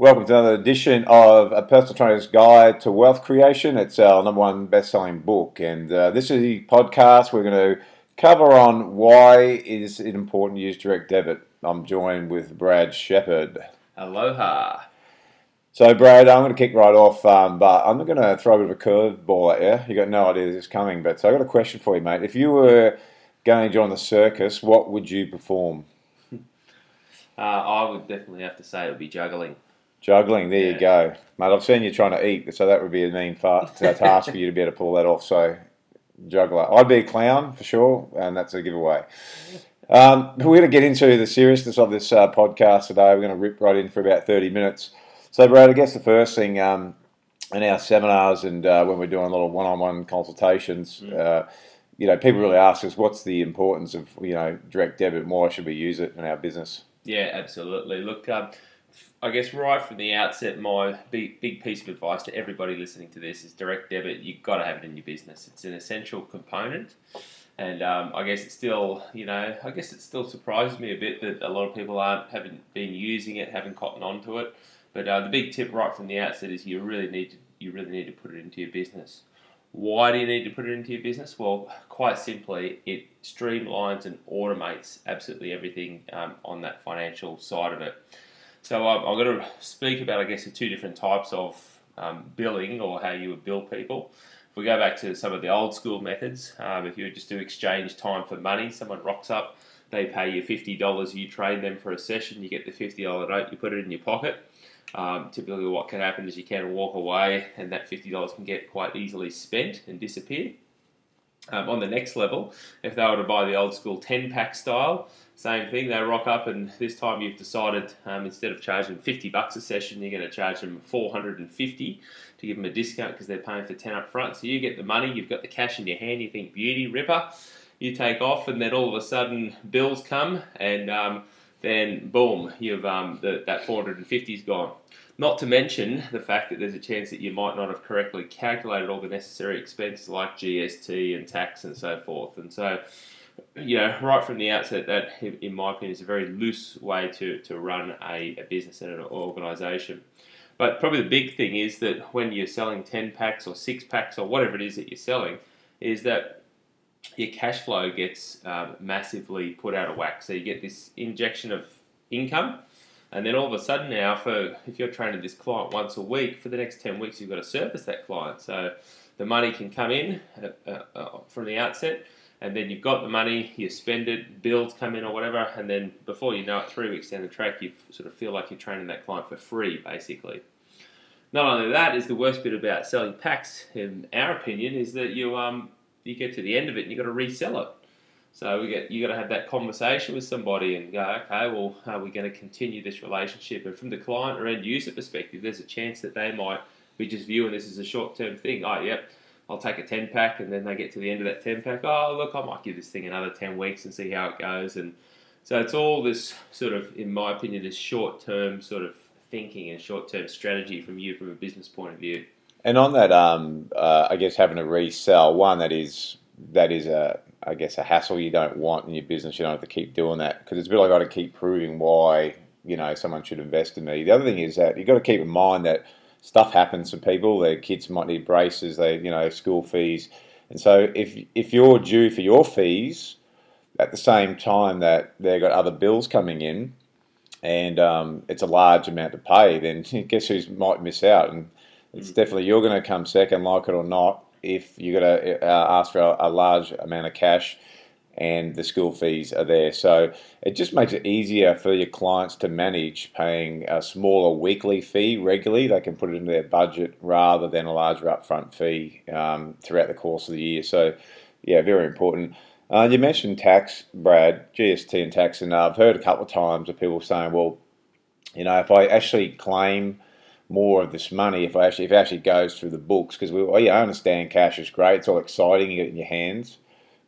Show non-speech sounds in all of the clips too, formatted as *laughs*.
Welcome to another edition of A Personal Trainer's Guide to Wealth Creation. It's our number one best-selling book, and uh, this is the podcast we're going to cover on why is it important to use direct debit. I'm joined with Brad Shepard. Aloha. So, Brad, I'm going to kick right off, um, but I'm going to throw a bit of a curveball at you. You got no idea this is coming, but so I got a question for you, mate. If you were going to join the circus, what would you perform? *laughs* Uh, I would definitely have to say it would be juggling. Juggling, there Yeah. you go, mate. I've seen you trying to eat, so that would be a mean fa- *laughs* task for you to be able to pull that off. So, juggler, I'd be a clown for sure, and that's a giveaway. Um, we're going to get into the seriousness of this uh, podcast today. We're going to rip right in for about thirty minutes. So, Brad, I guess the first thing um, in our seminars and uh, when we're doing a little one-on-one consultations, uh, you know, people really ask us, "What's the importance of you know direct debit? and Why should we use it in our business?" Yeah, absolutely. Look, um, I guess right from the outset, my big big piece of advice to everybody listening to this is direct debit. You've got to have it in your business. It's an essential component. And um, I guess it still, you know, I guess it still surprises me a bit that a lot of people aren't haven't been using it, haven't cottoned on to it. But uh, the big tip right from the outset is you really need to you really need to put it into your business. Why do you need to put it into your business? Well, quite simply, it streamlines and automates absolutely everything um, on that financial side of it. So um, I'm going to speak about, I guess, the two different types of um, billing or how you would bill people. If we go back to some of the old school methods, um, if you would just do exchange time for money, someone rocks up, they pay you fifty dollars, you trade them for a session, you get the fifty dollar note, you put it in your pocket. Um, typically, what can happen is you can walk away, and that fifty dollars can get quite easily spent and disappear. Um, on the next level, if they were to buy the old school 10 pack style, same thing, they rock up and this time you've decided um, instead of charging 50 bucks a session, you're going to charge them 450 to give them a discount because they're paying for 10 up front. So you get the money, you've got the cash in your hand, you think beauty, ripper, you take off and then all of a sudden bills come and um, then boom, you've um, the, that 450 is gone. Not to mention the fact that there's a chance that you might not have correctly calculated all the necessary expenses like GST and tax and so forth. And so, you know, right from the outset, that, in my opinion, is a very loose way to, to run a, a business and an organisation. But probably the big thing is that when you're selling 10 packs or 6 packs or whatever it is that you're selling, is that your cash flow gets um, massively put out of whack. So you get this injection of income and then all of a sudden now, for if you're training this client once a week, for the next 10 weeks, you've got to service that client. So the money can come in uh, uh, uh, from the outset, and then you've got the money, you spend it, bills come in or whatever, and then before you know it, three weeks down the track, you sort of feel like you're training that client for free, basically. Not only that is the worst bit about selling packs, in our opinion, is that you um you get to the end of it and you've got to resell it. So we get you got to have that conversation with somebody and go, okay, well, are we going to continue this relationship? And from the client or end user perspective, there's a chance that they might be just viewing this as a short term thing. Oh, yep, I'll take a ten pack, and then they get to the end of that ten pack. Oh, look, I might give this thing another ten weeks and see how it goes. And so it's all this sort of, in my opinion, this short term sort of thinking and short term strategy from you from a business point of view. And on that, um, uh, I guess having to resell one that is that is a I guess a hassle you don't want in your business. You don't have to keep doing that because it's a bit like I got to keep proving why you know someone should invest in me. The other thing is that you've got to keep in mind that stuff happens to people. Their kids might need braces. They you know school fees, and so if if you're due for your fees at the same time that they've got other bills coming in, and um, it's a large amount to pay, then *laughs* guess who might miss out? And it's definitely you're going to come second, like it or not, if you're going to uh, ask for a, large amount of cash and the school fees are there. So it just makes it easier for your clients to manage paying a smaller weekly fee regularly. They can put it into their budget rather than a larger upfront fee um, throughout the course of the year. So, yeah, very important. Uh, you mentioned tax, Brad, GST and tax, and I've heard a couple of times of people saying, well, you know, if I actually claim more of this money, if I actually if it actually goes through the books, because we, well, yeah, I understand cash is great, it's all exciting, you get it in your hands.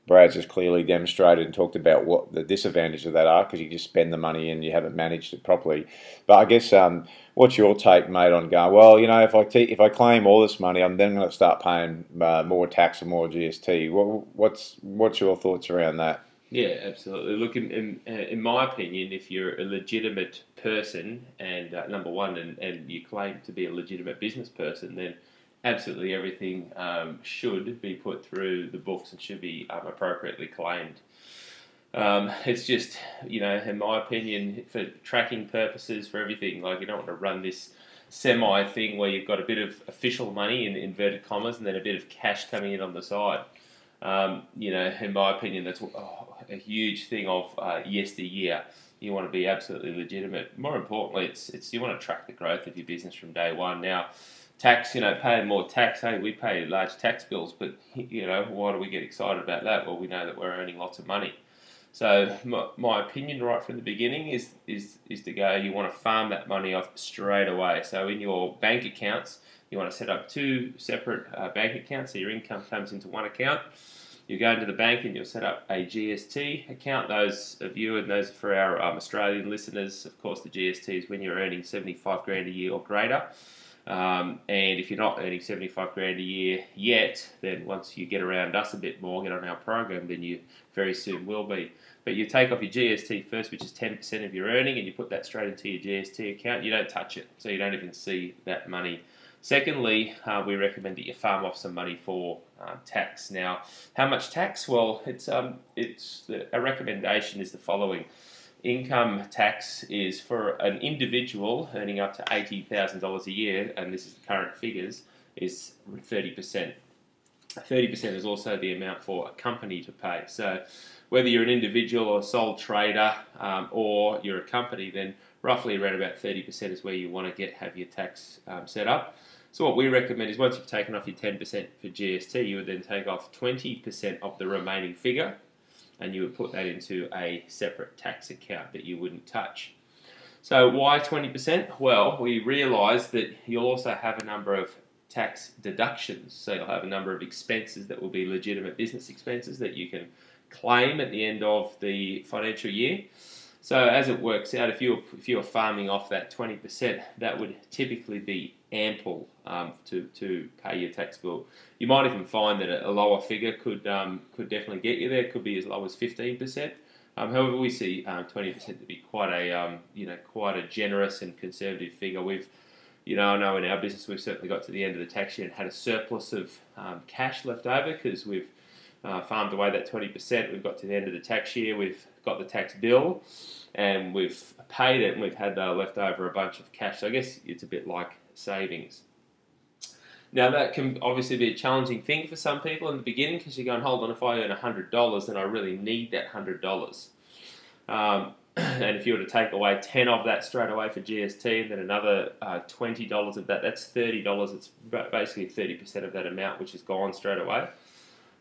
Brad's just clearly demonstrated and talked about what the disadvantages of that are because you just spend the money and you haven't managed it properly. But I guess um, what's your take, mate, on going? Well, you know, if I te- if I claim all this money, I'm then going to start paying uh, more tax and more GST. What, what's what's your thoughts around that? Yeah, absolutely. Look, in, in, in my opinion, if you're a legitimate person and uh, number one, and, and you claim to be a legitimate business person, then absolutely everything um, should be put through the books and should be um, appropriately claimed. Um, it's just, you know, in my opinion, for tracking purposes, for everything, like you don't want to run this semi thing where you've got a bit of official money in inverted commas and then a bit of cash coming in on the side. Um, you know, in my opinion, that's oh, a huge thing of uh, yesteryear. You want to be absolutely legitimate. More importantly, it's it's you want to track the growth of your business from day one. Now, tax, you know, paying more tax. Hey, we pay large tax bills, but *laughs* you know, why do we get excited about that? Well, we know that we're earning lots of money. So my, my opinion right from the beginning is is is to go. You want to farm that money off straight away. So in your bank accounts, you want to set up two separate uh, bank accounts. So your income comes into one account. You go into the bank and you'll set up a GST account. Those of you and those for our um, Australian listeners, of course, the GST is when you're earning 75 grand a year or greater. Um, and if you're not earning 75 grand a year yet, then once you get around us a bit more, get on our program, then you very soon will be. But you take off your GST first, which is 10% of your earning, and you put that straight into your GST account. You don't touch it, so you don't even see that money. Secondly, uh, we recommend that you farm off some money for um, tax. Now, how much tax? Well, it's um, it's a recommendation is the following income tax is for an individual earning up to $80,000 a year, and this is the current figures, is 30%. 30% is also the amount for a company to pay. So, whether you're an individual or sole trader um, or you're a company, then roughly around about 30% is where you want to get have your tax um, set up. So, what we recommend is once you've taken off your 10% for GST, you would then take off 20% of the remaining figure and you would put that into a separate tax account that you wouldn't touch. So, why 20%? Well, we realise that you'll also have a number of tax deductions. So, you'll have a number of expenses that will be legitimate business expenses that you can claim at the end of the financial year. So, as it works out, if you're, if you're farming off that 20%, that would typically be ample um, to, to pay your tax bill. You might even find that a, lower figure could um, could definitely get you there. It could be as low as fifteen percent. Um, however, we see um, twenty percent to be quite a um, you know quite a generous and conservative figure. We've you know I know in our business we've certainly got to the end of the tax year and had a surplus of um, cash left over because we've uh, farmed away that twenty percent. We've got to the end of the tax year. We've got the tax bill and we've paid it and we've had uh, left over a bunch of cash. So I guess it's a bit like savings. Now that can obviously be a challenging thing for some people in the beginning because you're going, hold on, if I earn hundred dollars, then I really need that hundred dollars. Um, *clears throat* and if you were to take away ten of that straight away for GST, and then another uh, twenty dollars of that, that's thirty dollars. It's basically thirty percent of that amount, which is gone straight away.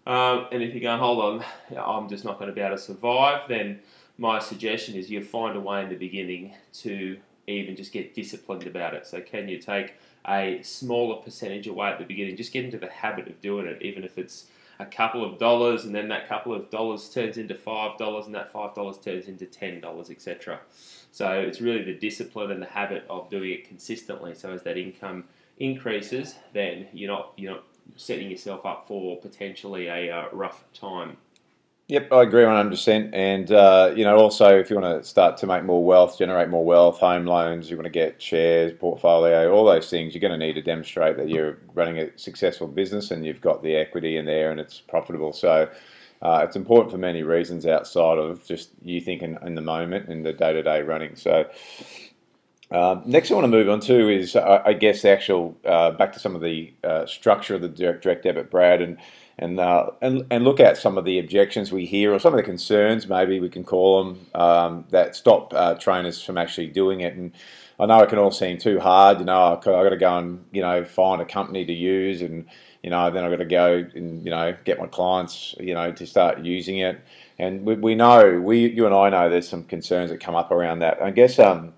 Um, and if you're going, hold on, I'm just not going to be able to survive, then my suggestion is you find a way in the beginning to even just get disciplined about it. So, can you take a smaller percentage away at the beginning? Just get into the habit of doing it, even if it's a couple of dollars, and then that couple of dollars turns into five dollars, and that five dollars turns into ten dollars, etc. So, it's really the discipline and the habit of doing it consistently. So, as that income increases, then you're not you're not setting yourself up for potentially a uh, rough time. Yep, I agree 100%. And, uh, you know, also if you want to start to make more wealth, generate more wealth, home loans, you want to get shares, portfolio, all those things, you're going to need to demonstrate that you're running a successful business and you've got the equity in there and it's profitable. So uh, it's important for many reasons outside of just you thinking in the moment and the day to day running. So, um, next, I want to move on to is, uh, I guess, the actual uh, back to some of the uh, structure of the direct, direct debit, Brad, and and, uh, and and look at some of the objections we hear or some of the concerns, maybe we can call them, um, that stop uh, trainers from actually doing it. And I know it can all seem too hard. You know, I've got to go and you know find a company to use, and you know then I've got to go and you know get my clients you know to start using it. And we, we know we you and I know there's some concerns that come up around that. I guess. Um,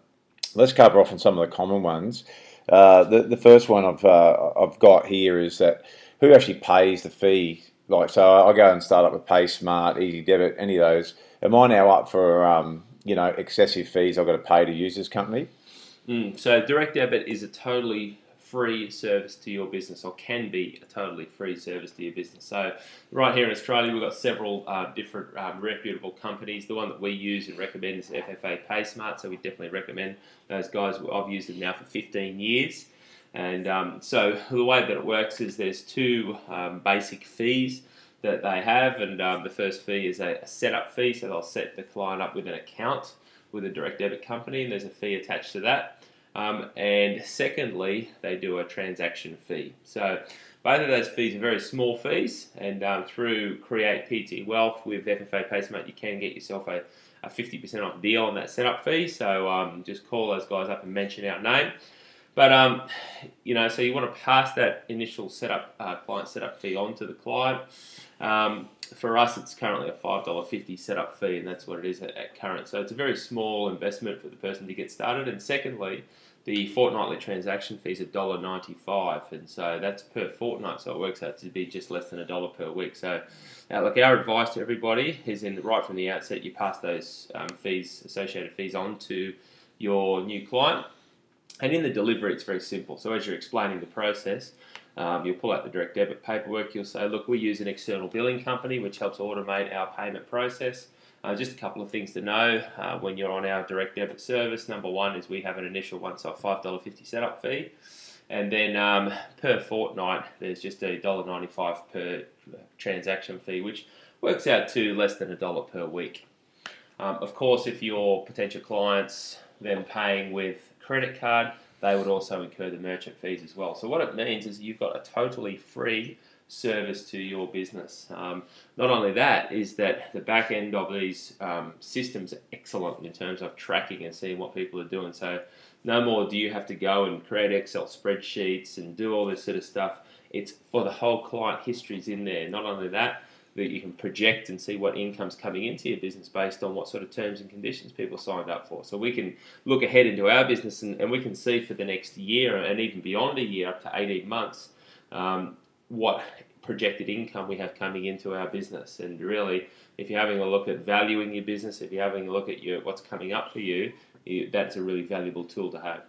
let's cover off on some of the common ones. Uh, the the first one I've uh, I've got here is that who actually pays the fee? Like so, I go and start up with PaySmart, Ezidebit, any of those. Am I now up for um, you know excessive fees I've got to pay to use this company? Mm, so direct debit is a totally free service to your business, or can be a totally free service to your business. So, right here in Australia, we've got several uh, different um, reputable companies. The one that we use and recommend is FFA PaySmart, so we definitely recommend those guys. I've used them now for 15 years. And um, so, the way that it works is there's two um, basic fees that they have, and um, the first fee is a, a setup fee, so they'll set the client up with an account with a direct debit company, and there's a fee attached to that. Um, and secondly, they do a transaction fee. So both of those fees are very small fees, and um, through Create PT Wealth with FFA PaySmart, you can get yourself a, a 50% off deal on that setup fee. So um, just call those guys up and mention our name. But um, you know, so you want to pass that initial setup uh, client setup fee on to the client. Um, for us, it's currently a five dollar fifty setup fee, and that's what it is at, at, current. So it's a very small investment for the person to get started. And secondly, the fortnightly transaction fee is a dollar ninety five, and so that's per fortnight. So it works out to be just less than a dollar per week. So, uh, look, our advice to everybody is in right from the outset, you pass those um, fees, associated fees, on to your new client. And in the delivery, it's very simple. So as you're explaining the process, um, you'll pull out the direct debit paperwork. You'll say, look, we use an external billing company which helps automate our payment process. Uh, just a couple of things to know uh, when you're on our direct debit service. Number one is we have an initial once-off $5.50 setup fee. And then um, per fortnight, there's just a $1.95 per transaction fee, which works out to less than a dollar per week. Um, of course, if your potential clients then paying with credit card, they would also incur the merchant fees as well. So what it means is you've got a totally free service to your business. Um, not only that, is that the back end of these um, systems are excellent in terms of tracking and seeing what people are doing. So no more do you have to go and create Excel spreadsheets and do all this sort of stuff. It's for the whole client histories in there. Not only that, that you can project and see what income's coming into your business based on what sort of terms and conditions people signed up for. So we can look ahead into our business and, and we can see for the next year and even beyond a year, up to 18 months, um, what projected income we have coming into our business. And really, if you're having a look at valuing your business, if you're having a look at your, what's coming up for you, you that's a really valuable tool to have.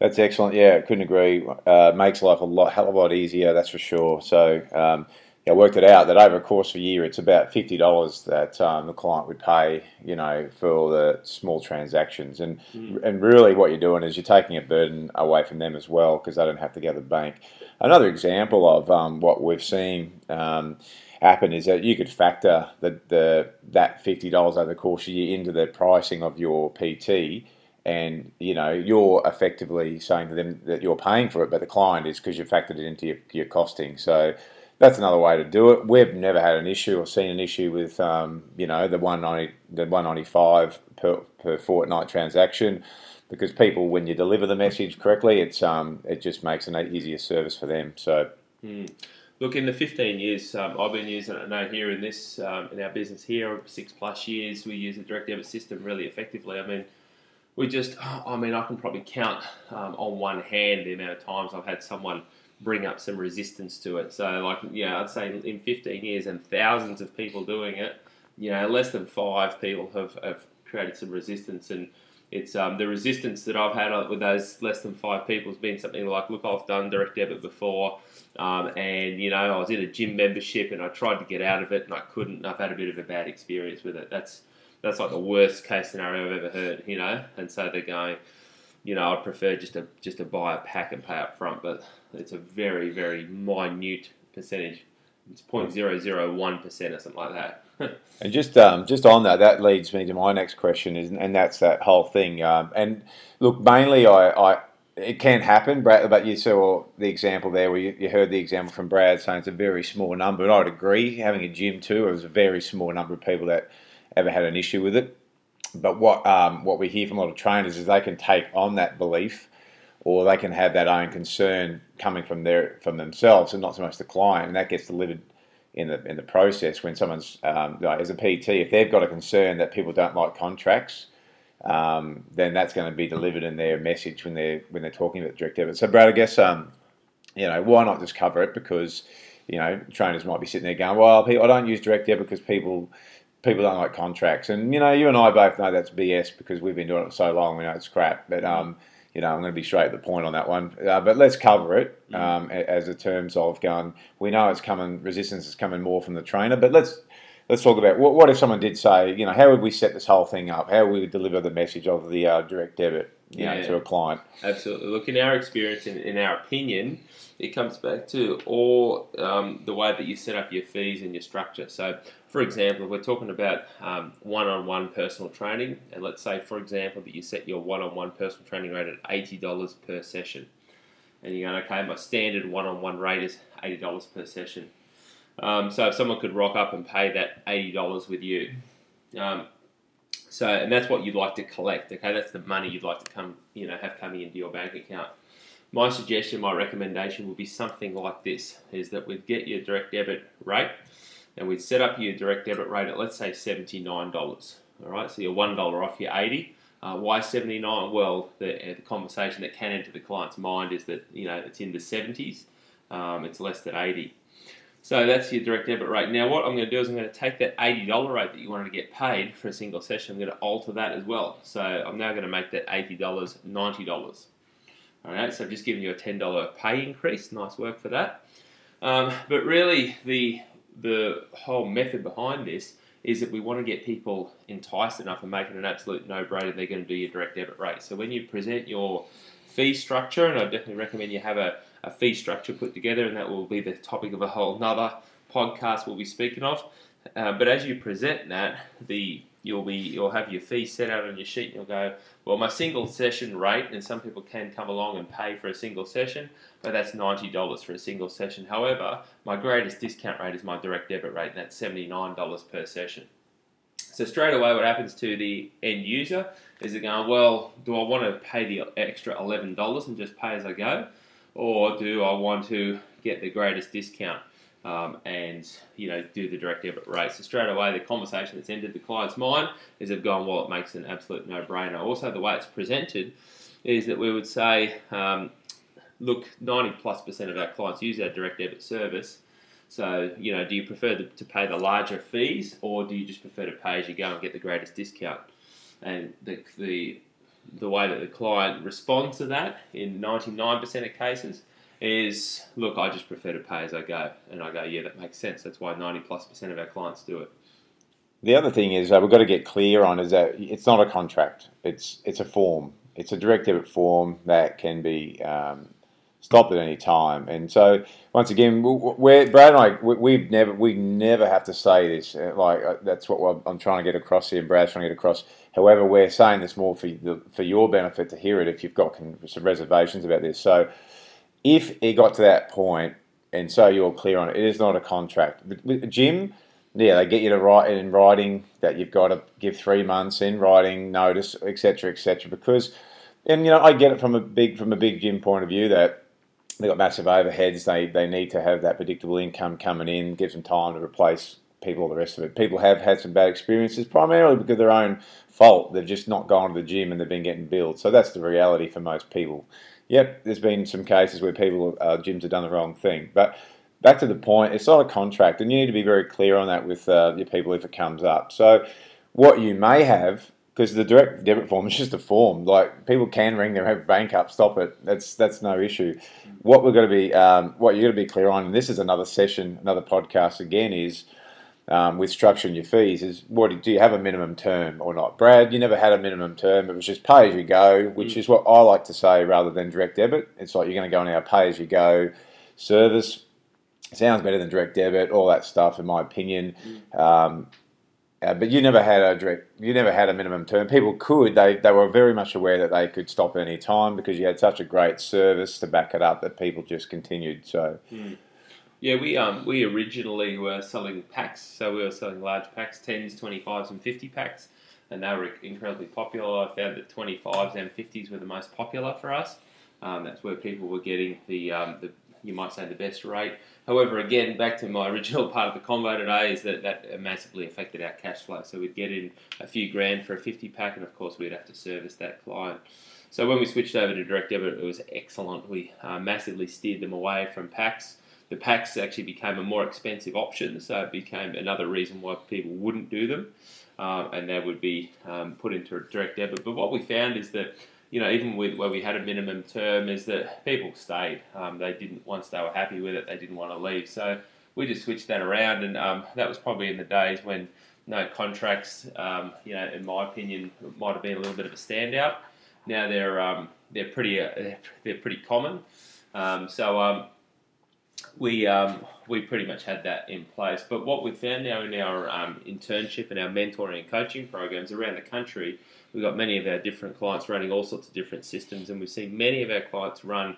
That's excellent. Yeah, couldn't agree. Uh, makes life a lot, hell of a lot easier. That's for sure. So, um, I worked it out that over a course of a year, it's about fifty dollars that um, the client would pay, you know, for the small transactions, and mm. and really what you're doing is you're taking a burden away from them as well because they don't have to go to the bank. Another example of um, what we've seen um, happen is that you could factor the, the that fifty dollars over the course of a year into the pricing of your PT, and you know you're effectively saying to them that you're paying for it, but the client is because you've factored it into your, your costing. So that's another way to do it. We've never had an issue or seen an issue with um, you know the 190 the 195 per, per fortnight transaction because people when you deliver the message correctly it's um, it just makes an easier service for them so mm. look in the 15 years um, I've been using it now here in this um, in our business here six plus years we use the direct debit system really effectively I mean we just I mean I can probably count um, on one hand the amount of times I've had someone bring up some resistance to it. So, like, yeah, I'd say in 15 years and thousands of people doing it, you know, less than five people have, have created some resistance. And it's um, the resistance that I've had with those less than five people has been something like, look, I've done direct debit before, um, and you know, I was in a gym membership and I tried to get out of it and I couldn't. I've had a bit of a bad experience with it. That's that's like the worst case scenario I've ever heard, you know. And so they're going, you know, I'd prefer just to just to buy a pack and pay up front, but it's a very very minute percentage. It's 0.001 percent or something like that. *laughs* and just um, just on that, that leads me to my next question, is and that's that whole thing. Um, and look, mainly I, I it can happen, Brad, but you saw the example there where you, you, heard the example from Brad saying it's a very small number, and I'd agree. Having a gym too, it was a very small number of people that ever had an issue with it. But what um, what we hear from a lot of trainers is they can take on that belief, or they can have that own concern coming from their from themselves and not so much the client, and that gets delivered in the in the process when someone's um, like, as a PT, if they've got a concern that people don't like contracts. Um, then that's going to be delivered in their message when they're when they're talking about direct debit. So, Brad, I guess um, you know why not just cover it because you know trainers might be sitting there going, "Well, I don't use direct debit because people people don't like contracts. And you know, you and I both know that's BS because we've been doing it for so long. We know it's crap. But um, you know, I'm going to be straight at the point on that one. Uh, but let's cover it um, as a terms of going. We know it's coming. Resistance is coming more from the trainer, but let's let's talk about what, what if someone did say, you know, how would we set this whole thing up? How would we deliver the message of the uh, direct debit, you know, to a client? Absolutely. Look, in our experience, in, in our opinion, it comes back to all um, the way that you set up your fees and your structure. So, for example, if we're talking about um, one-on-one personal training, and let's say, for example, that you set your one-on-one personal training rate at eighty dollars per session, and you're going, okay, my standard one-on-one rate is eighty dollars per session. Um, so, if someone could rock up and pay that eighty dollars with you, um, so, and that's what you'd like to collect. Okay, that's the money you'd like to come, you know, have coming into your bank account. My suggestion, my recommendation would be something like this: is that we'd get your direct debit rate, and we'd set up your direct debit rate at let's say seventy nine dollars. All right, so you're one dollar off your eighty. Uh, why seventy nine? Well, the, uh, the conversation that can enter the client's mind is that you know it's in the seventies. Um, it's less than eighty. So that's your direct debit rate. Now, what I'm going to do is I'm going to take that $80 rate that you wanted to get paid for a single session, I'm going to alter that as well. So I'm now going to make that $80 $90. All right, so I've just given you a $10 pay increase. Nice work for that. Um, but really, the the whole method behind this is that we want to get people enticed enough and make it an absolute no-brainer. They're going to do your direct debit rate. So when you present your fee structure, and I definitely recommend you have a, a fee structure put together, and that will be the topic of a whole another podcast we'll be speaking of. Uh, but as you present that, the you'll be you'll have your fee set out on your sheet, and you'll go, well, my single session rate, and some people can come along and pay for a single session, but that's ninety dollars for a single session. However, my greatest discount rate is my direct debit rate, and that's seventy nine dollars per session. So straight away, what happens to the end user is they're going, well, do I want to pay the extra eleven dollars and just pay as I go, or do I want to get the greatest discount? Um, and you know do the direct debit rate. So straight away, the conversation that's entered the client's mind is they've gone, well, it makes an absolute no-brainer. Also, the way it's presented is that we would say, um, look, 90 plus percent of our clients use our direct debit service. So you know, do you prefer to pay the larger fees, or do you just prefer to pay as you go and get the greatest discount? And the the the way that the client responds to that in 99% of cases is look, I just prefer to pay as I go. And I go, yeah, that makes sense. That's why 90 plus percent of our clients do it. The other thing is uh, we've got to get clear on is that it's not a contract. It's it's a form. It's a direct debit form that can be um, stopped at any time. And so once again, we're, Brad and I, we- never we never have to say this. Uh, Like uh, that's what I'm- I'm trying to get across here. and Brad's trying to get across. However, we're saying this more for the, for your benefit to hear it if you've got some reservations about this. So if it got to that point, and so you're clear on it, it is not a contract. With- a gym, yeah, they get you to write in writing that you've got to give three months in writing notice, etc., etc. Because, and you know, I get it from a big from a big gym point of view that they've got massive overheads. They they need to have that predictable income coming in, give them time to replace people, the rest of it. People have had some bad experiences, primarily because of their own fault. They've just not gone to the gym and they've been getting billed. So that's the reality for most people. Yep, there's been some cases where people, uh, gyms have done the wrong thing. But back to the point, it's not a contract, and you need to be very clear on that with uh, your people if it comes up. So what you may have, because the direct debit form is *laughs* just a form, like people can ring their bank up, stop it. That's that's no issue. What we're going to be, um, what you're going to be clear on, and this is another session, another podcast again, is um, with structuring your fees is what do you have a minimum term or not? Brad, you never had a minimum term. It was just pay as you go, which is what I like to say rather than direct debit. It's like you're going to go on our pay as you go service. Sounds better than direct debit, all that stuff, in my opinion. Um, uh, but you never had a direct, you never had a minimum term. People could, they, they were very much aware that they could stop at any time because you had such a great service to back it up that people just continued. So, Yeah, we um we originally were selling packs, so we were selling large packs, tens, twenty fives, and fifty packs, and they were incredibly popular. I found that twenty fives and fifties were the most popular for us. Um, that's where people were getting the um, the you might say the best rate. However, again, back to my *laughs* original part of the convo today is that that massively affected our cash flow. So we'd get in a few grand for a fifty pack, and of course we'd have to service that client. So when we switched over to direct debit, it was excellent. We uh, massively steered them away from packs the packs actually became a more expensive option, so it became another reason why people wouldn't do them, uh, and they would be um, put into a direct debit. But what we found is that you know, even with where we had a minimum term, is that people stayed. Um, they didn't once they were happy with it, they didn't want to leave. So we just switched that around, and um, that was probably in the days when no contracts. Um, you know, in my opinion, might have been a little bit of a standout. Now they're um, they're pretty uh, they're pretty common. Um, so we um, we pretty much had that in place. But what we've found now in our um, internship and our mentoring and coaching programs around the country, we've got many of our different clients running all sorts of different systems, and we've seen many of our clients run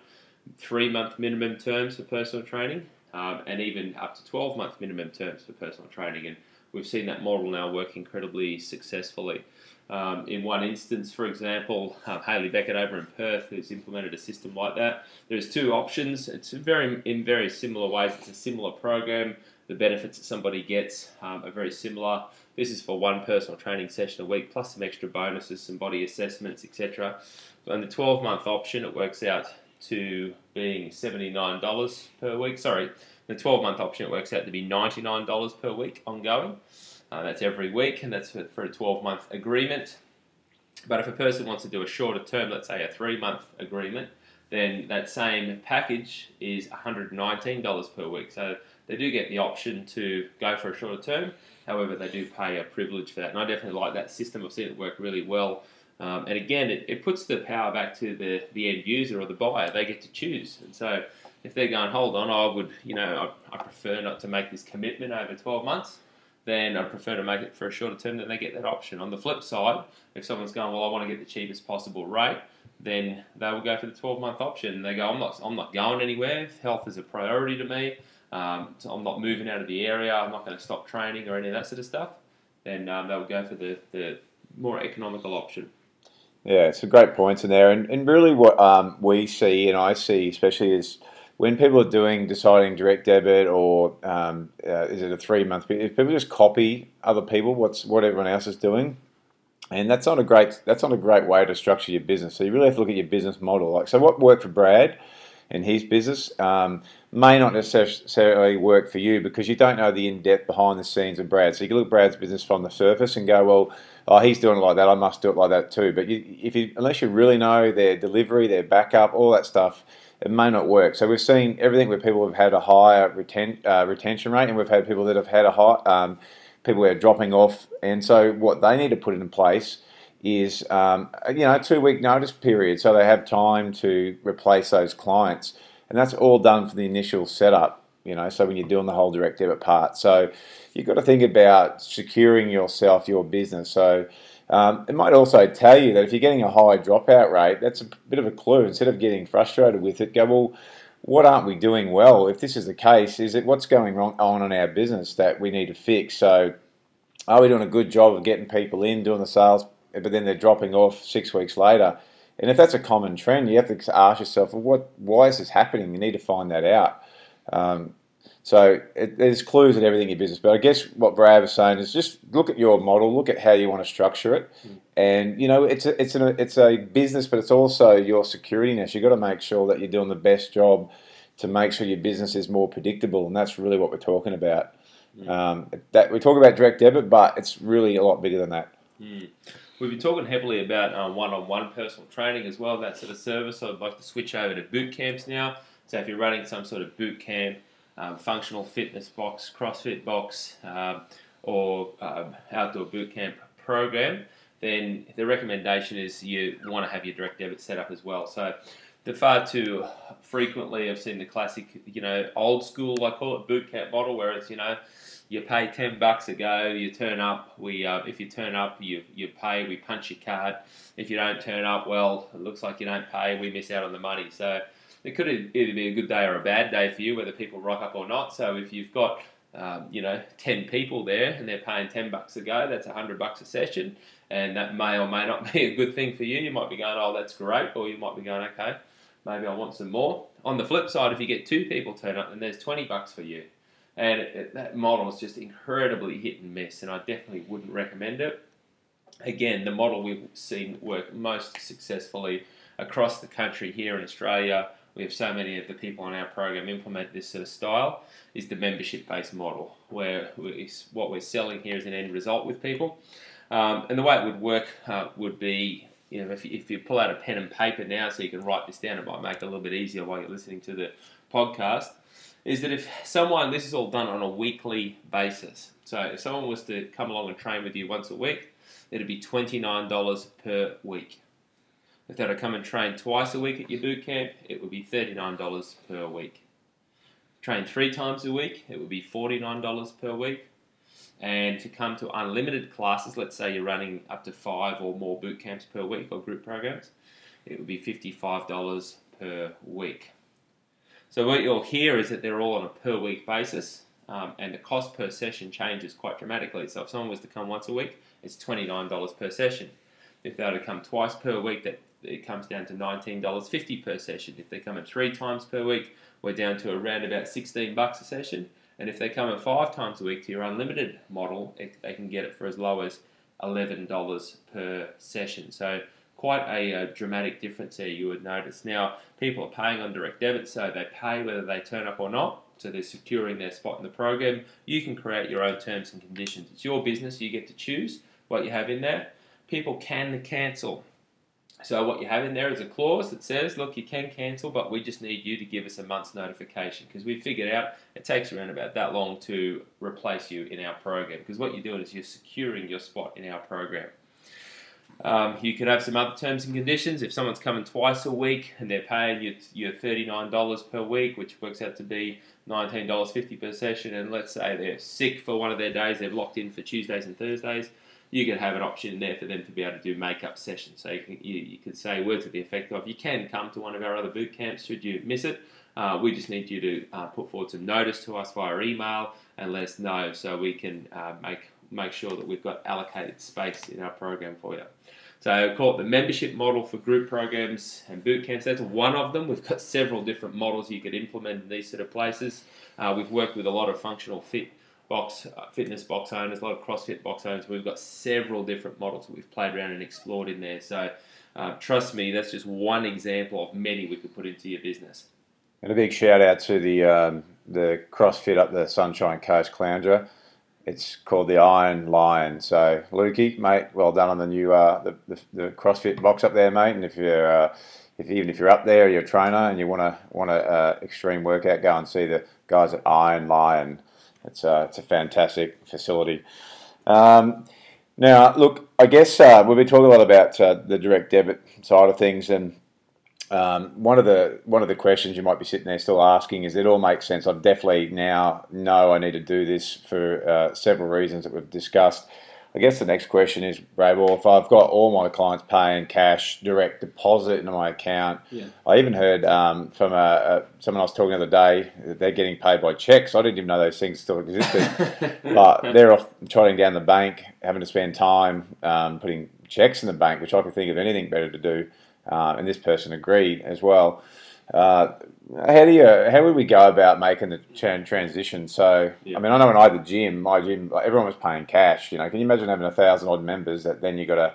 three month minimum terms for personal training, um, and even up to twelve month minimum terms for personal training. And we've seen that model now work incredibly successfully. Um, in one instance, for example, um, Haley Beckett over in Perth has implemented a system like that. There's two options. It's very in very similar ways. It's a similar program. The benefits that somebody gets um, are very similar. This is for one personal training session a week, plus some extra bonuses, some body assessments, etc. And the 12 month option, it works out to being $79 per week. Sorry, the 12 month option, it works out to be $99 per week ongoing. Uh, that's every week, and that's for, a 12 month agreement. But if a person wants to do a shorter term, let's say a three month agreement, then that same package is $119 per week. So they do get the option to go for a shorter term. However, they do pay a privilege for that. And I definitely like that system. I've seen it work really well. Um, and again, it, it puts the power back to the, the end user or the buyer. They get to choose. And so if they're going, hold on, I would, you know, I, I prefer not to make this commitment over 12 months then I'd prefer to make it for a shorter term. Then they get that option. On the flip side, if someone's going, well, I want to get the cheapest possible rate, then they will go for the 12 month option. They go, I'm not, I'm not going anywhere. Health is a priority to me. Um, so I'm not moving out of the area. I'm not going to stop training or any of that sort of stuff. Then um, they will go for the, the more economical option. Yeah, it's a great points in there, and, and really what um, we see and I see, especially is when people are doing deciding direct debit or um, uh, is it a three month? If people just copy other people, what's what everyone else is doing, and that's not a great that's not a great way to structure your business. So you really have to look at your business model. Like so, what worked for Brad and his business um, may not necessarily work for you because you don't know the in depth behind the scenes of Brad. So you can look at Brad's business from the surface and go, well. Oh, he's doing it like that. I must do it like that too. But you, if you, unless you really know their delivery, their backup, all that stuff, it may not work. So we've seen everything where people have had a higher reten, uh, retention rate, and we've had people that have had a high, um, people who are dropping off. And so what they need to put in place is, um, you know, a two week notice period, so they have time to replace those clients, and that's all done for the initial setup. You know, so when you're doing the whole direct debit part, so you've got to think about securing yourself, your business. So um, it might also tell you that if you're getting a high dropout rate, that's a bit of a clue. Instead of getting frustrated with it, go, well, what aren't we doing well? If this is the case, is it what's going wrong on in our business that we need to fix? So, are we doing a good job of getting people in, doing the sales, but then they're dropping off six weeks later? And if that's a common trend, you have to ask yourself, well, what, why is this happening? You need to find that out. Um, so it, there's clues in everything in your business. But I guess what Brad was saying is just look at your model, look at how you want to structure it, mm. and you know it's a, it's an, it's a business, but it's also your security net. You've got to make sure that you're doing the best job to make sure your business is more predictable, and that's really what we're talking about. Mm. Um, that we talk about direct debit, but it's really a lot bigger than that. Mm. We've been talking heavily about um, one-on-one personal training as well, that sort of service. So I'd like to switch over to boot camps now. So if you're running some sort of boot camp um, functional fitness box, CrossFit box, um, or um, outdoor boot camp program, then the recommendation is you want to have your direct debit set up as well. So the far too frequently I've seen the classic, you know, old school I call it boot camp model where it's you know you pay ten bucks a go, you turn up. We uh, if you turn up, you you pay. We punch your card. If you don't turn up, well, it looks like you don't pay. We miss out on the money. So it could either be a good day or a bad day for you, whether people rock up or not. So if you've got um, you know, 10 people there and they're paying 10 bucks a go, that's 100 bucks a session. And that may or may not *laughs* be a good thing for you. You might be going, oh, that's great. Or you might be going, okay, maybe I want some more. On the flip side, if you get two people turn up, then there's 20 bucks for you. And it, it, that model is just incredibly hit and miss, and I definitely wouldn't recommend it. Again, the model we've seen work most successfully across the country here in Australia we have so many of the people on our program implement this sort of style is the membership based model where we, what we're selling here is an end result with people um, and the way it would work uh, would be you know, if, if you pull out a pen and paper now so you can write this down, it might make it a little bit easier while you're listening to the podcast. Is that if someone, this is all done on a weekly basis. So if someone was to come along and train with you once a week, it'd be $29 per week. If they were to come and train twice a week at your boot camp, it would be $39 per week. Train three times a week, it would be $49 per week. And to come to unlimited classes, let's say you're running up to five or more boot camps per week or group programs, it would be $55 per week. So what you'll hear is that they're all on a per week basis, um, and the cost per session changes quite dramatically. So if someone was to come once a week, it's $29 per session. If they were to come twice per week, that it comes down to $19.50 per session. If they come in three times per week, we're down to around about 16 bucks a session. And if they come in five times a week to your unlimited model, it, they can get it for as low as $11 per session. So quite a, a, dramatic difference there you would notice. Now, people are paying on direct debit, so they pay whether they turn up or not. So they're securing their spot in the program. You can create your own terms and conditions. It's your business. You get to choose what you have in there. People can cancel. So what you have in there is a clause that says, look, you can cancel, but we just need you to give us a month's notification because we figured out it takes around about that long to replace you in our program. Because what you're doing is you're securing your spot in our program. Um, you could have some other terms and conditions. If someone's coming twice a week and they're paying you your $39 per week, which works out to be $19.50 per session, and let's say they're sick for one of their days, they've locked in for Tuesdays and Thursdays, you can have an option there for them to be able to do makeup sessions. So you can, you, you can say words to the effect of, you can come to one of our other boot camps should you miss it. Uh, we just need you to uh, put forward some notice to us via email and let us know so we can uh, make make sure that we've got allocated space in our program for you. So call it the membership model for group programs and boot camps. That's one of them. We've got *laughs* several different models you could implement in these sort of places. Uh, we've worked with a lot of functional fit box uh, fitness box owners, a lot of CrossFit box owners. We've got several different models that we've played around and explored in there. So uh, trust me, that's just one example of many we could put into your business. And a big shout out to the um, the CrossFit up the Sunshine Coast Caloundra it's called the Iron Lion. So, Lukey, mate, well done on the new uh, the, the, the, CrossFit box up there, mate. And if you're uh, if even if you're up there, you're a trainer and you want to want a uh, extreme workout, go and see the guys at Iron Lion. It's a it's a fantastic facility. Um, now, look, I guess uh, we've been talking a lot about uh, the direct debit side of things and um, one of the one of the questions you might be sitting there still asking is it all makes sense. I definitely now know I need to do this for uh, several reasons that we've discussed. I guess the next question is, Brad, well, if I've got all my clients paying cash direct deposit into my account, yeah. I even heard um, from a, a, someone I was talking the other day that they're getting paid by checks. I didn't even know those things still existed. *laughs* but they're off trotting down the bank, having to spend time um, putting checks in the bank, which I could think of anything better to do uh, and this person agreed as well. Uh, how do you how would we go about making the transition? So, yeah. I mean, I know when I had the gym, my gym, everyone was paying cash. You know, can you imagine having a thousand odd members that then you got to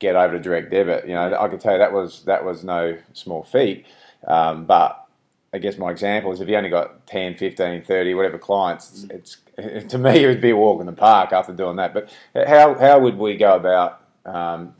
get over to direct debit? You know, I could tell you that was that was no small feat. Um, but I guess my example is if you only got 10, 15, 30, whatever clients, it's, it's *laughs* to me it would be a walk in the park after doing that. But how how would we go about um,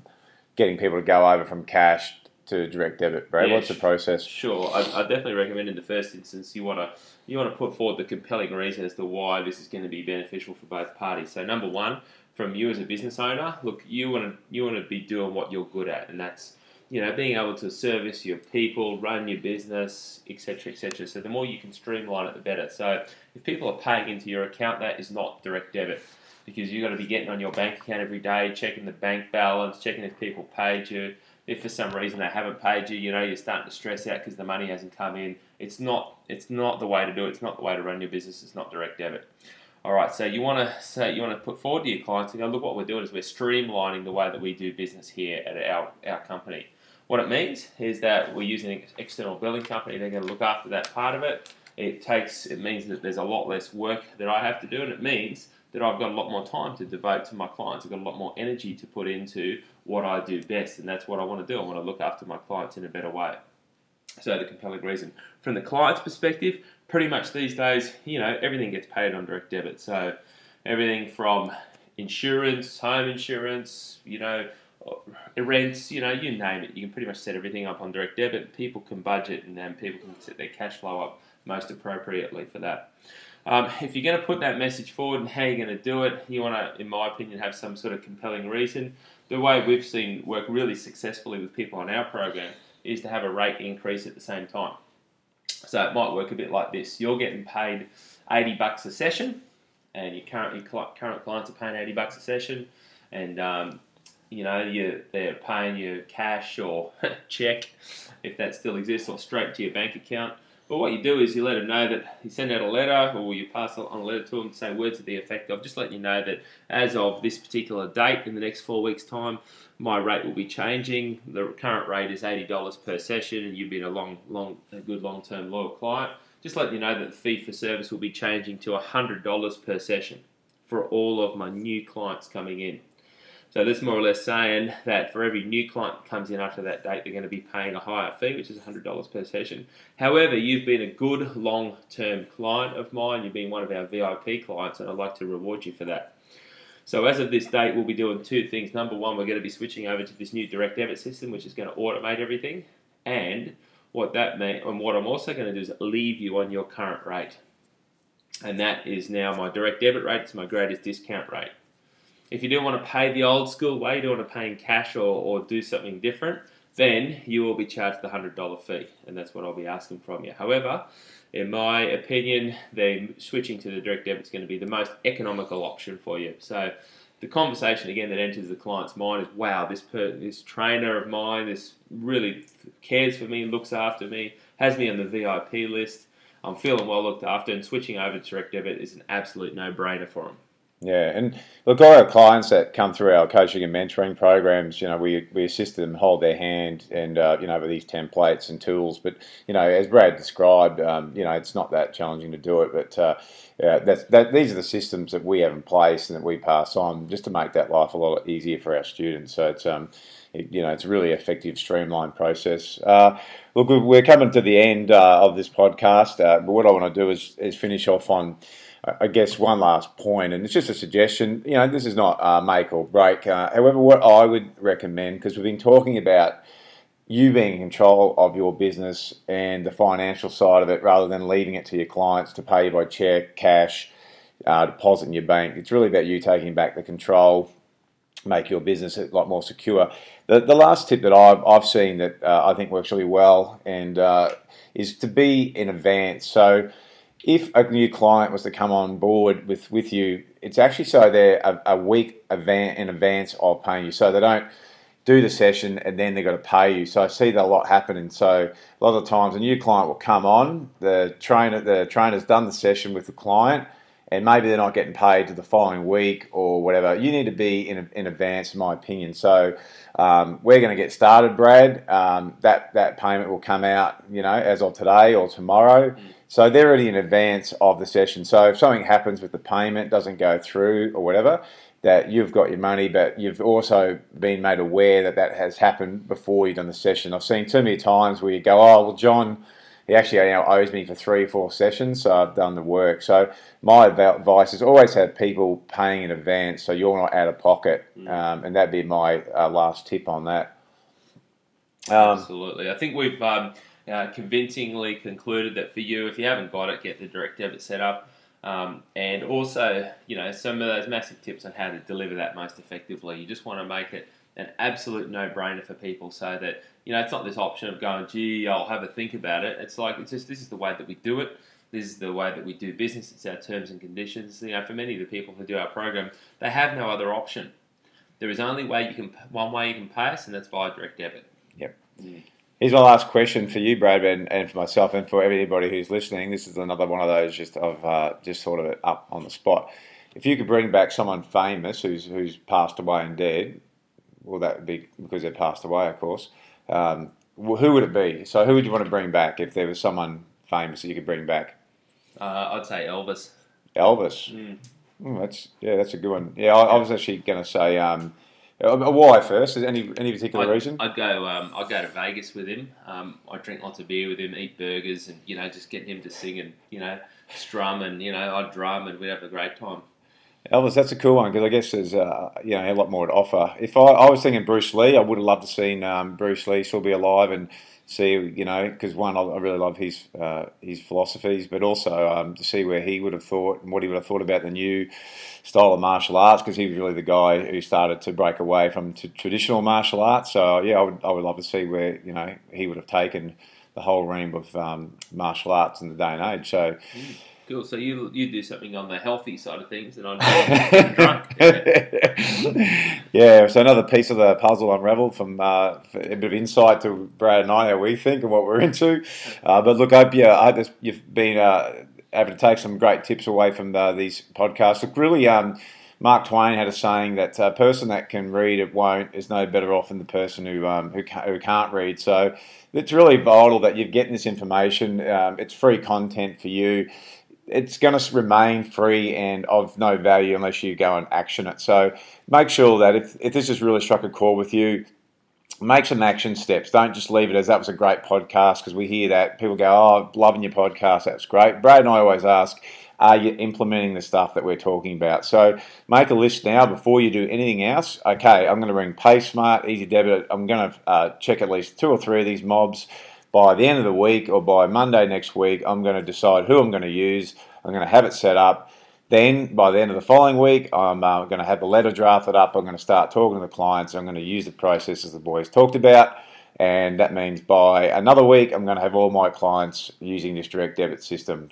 getting people to go over from cash to direct debit, Brad? Yeah, What's the process? Sure, I, I definitely recommend in the first instance you want to you want to put forward the compelling reason as to why this is going to be beneficial for both parties. So number one, from you as a business owner, look, you want to you want to be doing what you're good at, and that's you know being able to service your people, run your business, etc., etc. So the more you can streamline it, the better. So if people are paying into your account, that is not direct debit because you've got to be getting on your bank account every day, checking the bank balance, checking if people paid you if for some reason they haven't paid you, you know you're starting to stress out because the money hasn't come in. It's not it's not the way to do it. It's not the way to run your business. It's not direct debit. All right, so you want to say you want to put forward to your clients and go, look, what we're doing is we're streamlining the way that we do business here at our our company. What it means is that we're using an external billing company. They're going to look after that part of it. It takes it means that there's a lot less work that I have to do, and it means that I've got a lot more time to devote to my clients. I've got a lot more energy to put into what I do best, and that's what I want to do. I want to look after my clients in a better way. So the compelling reason. From the client's perspective, pretty much these days, you know, everything gets paid on direct debit. So everything from insurance, home insurance, you know, rents, you know, you name it. You can pretty much set everything up on direct debit. People can budget and then people can set their cash flow up most appropriately for that. Um, if you're going to put that message forward and how you're going to do it, you want to, in my opinion, have some sort of compelling reason. The way we've seen work really successfully with people on our program is to have a rate increase at the same time. So it might work a bit like this: you're getting paid 80 bucks a session, and your current your current clients are paying 80 bucks a session, and um, you know you they're paying you cash or *laughs* check if that still exists, or straight to your bank account. But what you do is you let them know that you send out a letter or you pass on a letter to them say words to the effect of just letting you know that as of this particular date in the next four weeks' time, my rate will be changing. The current rate is eighty dollars per session, and you've been a long, long, a good long-term loyal client. Just let you know that the fee for service will be changing to hundred dollars per session for all of my new clients coming in. So this more or less saying that for every new client that comes in after that date, they're going to be paying a higher fee, which is $100 per session. However, you've been a good long-term client of mine. You've been one of our VIP clients, and I'd like to reward you for that. So as of this date, we'll be doing two things. Number one, we're going to be switching over to this new direct debit system, which is going to automate everything. And what that means, and what I'm also going to do is leave you on your current rate. And that is now my direct debit rate. It's my greatest discount rate. If you do want to pay the old school way, you do want to pay in cash or, or do something different, then you will be charged the $100 fee, and that's what I'll be asking from you. However, in my opinion, then switching to the direct debit is going to be the most economical option for you. So the conversation again that enters the client's mind is, wow, this per, this trainer of mine, this really cares for me, looks after me, has me on the VIP list. I'm feeling well looked after, and switching over to direct debit is an absolute no-brainer for them. Yeah, and look, all our clients that come through our coaching and mentoring programs, you know, we, we assist them hold their hand and, uh, you know, with these templates and tools. But, you know, as Brad described, um, you know, it's not that challenging to do it. But uh, yeah, that's, that, these are the systems that we have in place and that we pass on just to make that life a lot easier for our students. So it's, um, it, you know, it's a really effective, streamlined process. Uh, look, we're coming to the end uh, of this podcast, uh, but what I want to do is, is finish off on I guess one last point, and it's just a suggestion. You know, this is not uh, make or break. Uh, however, what I would recommend, because we've been talking about you being in control of your business and the financial side of it, rather than leaving it to your clients to pay you by check, cash, uh, deposit in your bank. It's really about you taking back the control, make your business a lot more secure. The, the last tip that I've, I've seen that uh, I think works really well and uh, is to be in advance. So if a new client was to come on board with, with you, it's actually so they're a, a week in advance of paying you. So they don't do the session and then they've got to pay you. So I see that a lot happening. So a lot of times a new client will come on, the trainer the trainer's done the session with the client and maybe they're not getting paid to the following week or whatever. You need to be in, in advance, in my opinion. So um, we're going to get started, Brad. Um, that that payment will come out, you know, as of today or tomorrow. So they're already in advance of the session. So if something happens with the payment, doesn't go through or whatever, that you've got your money, but you've also been made aware that that has happened before you've done the session. I've seen too many times where you go, oh, well, John, he actually you know, owes me for three or four sessions, so I've done the work. So my advice is always have people paying in advance so you're not out of pocket, mm. um, and that'd be my uh, last tip on that. Um, Absolutely. I think we've um, uh, convincingly concluded that for you, if you haven't got it, get the direct debit set up. Um, and also, you know, some of those massive tips on how to deliver that most effectively. You just want to make it an absolute no-brainer for people, so that you know it's not this option of going, "Gee, I'll have a think about it." It's like it's just this is the way that we do it. This is the way that we do business. It's our terms and conditions. You know, for many of the people who do our program, they have no other option. There is only way you can one way you can pay us, and that's via direct debit. Yep. Mm. Here's my last question for you, Brad, and, and for myself, and for everybody who's listening. This is another one of those just of uh, just sort of up on the spot. If you could bring back someone famous who's who's passed away and dead, well, that would be because they passed away, of course. Um, who would it be? So, who would you want to bring back if there was someone famous that you could bring back? Uh, I'd say Elvis. Elvis. Mm. Mm, that's yeah, that's a good one. Yeah, I, I was actually going to say um, why first? Is any any particular I'd, reason? I'd go. Um, I'd go to Vegas with him. Um, I'd drink lots of beer with him, eat burgers, and you know, just get him to sing and you know, strum and you know, I'd drum and we'd have a great time. Elvis, that's a cool one because I guess there's uh, you know a lot more to offer. If I, I was thinking Bruce Lee, I would have loved to seen um, Bruce Lee still be alive and see you know because one I really love his uh, his philosophies, but also um, to see where he would have thought and what he would have thought about the new style of martial arts because he was really the guy who started to break away from traditional martial arts. So yeah, I would I would love to see where you know he would have taken the whole realm of um, martial arts in the day and age. So. Mm. Cool. So you you do something on the healthy side of things, and I'm *laughs* drunk. yeah. So another piece of the puzzle unravelled from uh, a bit of insight to Brad and I how we think and what we're into. *laughs* Uh, but look, I hope you, I hope you've been uh, able to take some great tips away from uh, these podcasts. Look, really. Um, Mark Twain had a saying that a person that can read it won't is no better off than the person who um, who, can't, who, can't, read. So it's really vital that you're getting this information. Um, it's free content for you it's going to remain free and of no value unless you go and action it. So make sure that if, if this has really struck a chord with you, make some action steps. Don't just leave it as that was a great podcast because we hear that people go, "Oh, loving your podcast, that's great." Brad and I always ask, "Are you implementing the stuff that we're talking about?" So make a list now before you do anything else. Okay, I'm going to bring PaySmart, Ezidebit. I'm going to uh, check at least two or three of these mobs by the end of the week or by Monday next week, I'm going to decide who I'm going to use. I'm going to have it set up. Then, by the end of the following week, I'm uh, going to have the letter drafted up. I'm going to start talking to the clients. I'm going to use the processes the boys talked about. And that means by another week, I'm going to have all my clients using this direct debit system.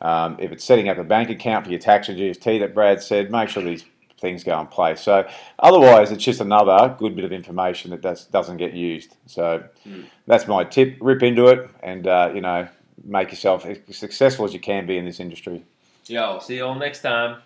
Um, if it's setting up a bank account for your tax and GST that Brad said, make sure these things go in place. So otherwise, it's just another good bit of information that does, doesn't get used. So mm. that's my tip. Rip into it, and uh, you know, make yourself as successful as you can be in this industry. Yo, see you all next time.